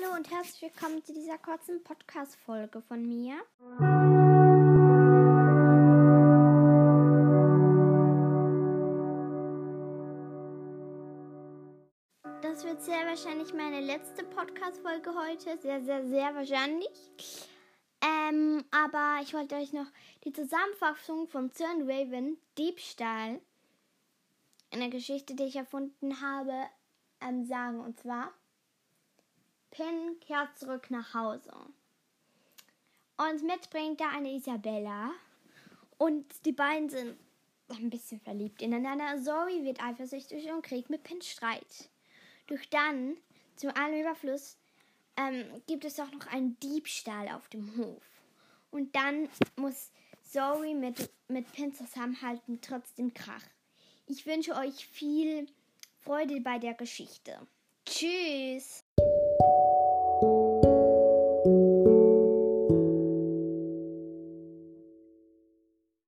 Hallo und herzlich willkommen zu dieser kurzen Podcast-Folge von mir. Das wird sehr wahrscheinlich meine letzte Podcast-Folge heute. Sehr, sehr, sehr wahrscheinlich. Ähm, aber ich wollte euch noch die Zusammenfassung von Cern Raven, Diebstahl, eine Geschichte, die ich erfunden habe, ähm, sagen. Und zwar, Pin kehrt zurück nach Hause. Und mitbringt da eine Isabella. Und die beiden sind ein bisschen verliebt ineinander. Zoe wird eifersüchtig und kriegt mit Pin Streit. Doch dann, zu allem Überfluss, ähm, gibt es auch noch einen Diebstahl auf dem Hof. Und dann muss Zoe mit, mit Pin zusammenhalten, trotzdem Krach. Ich wünsche euch viel Freude bei der Geschichte. Tschüss! Thank you.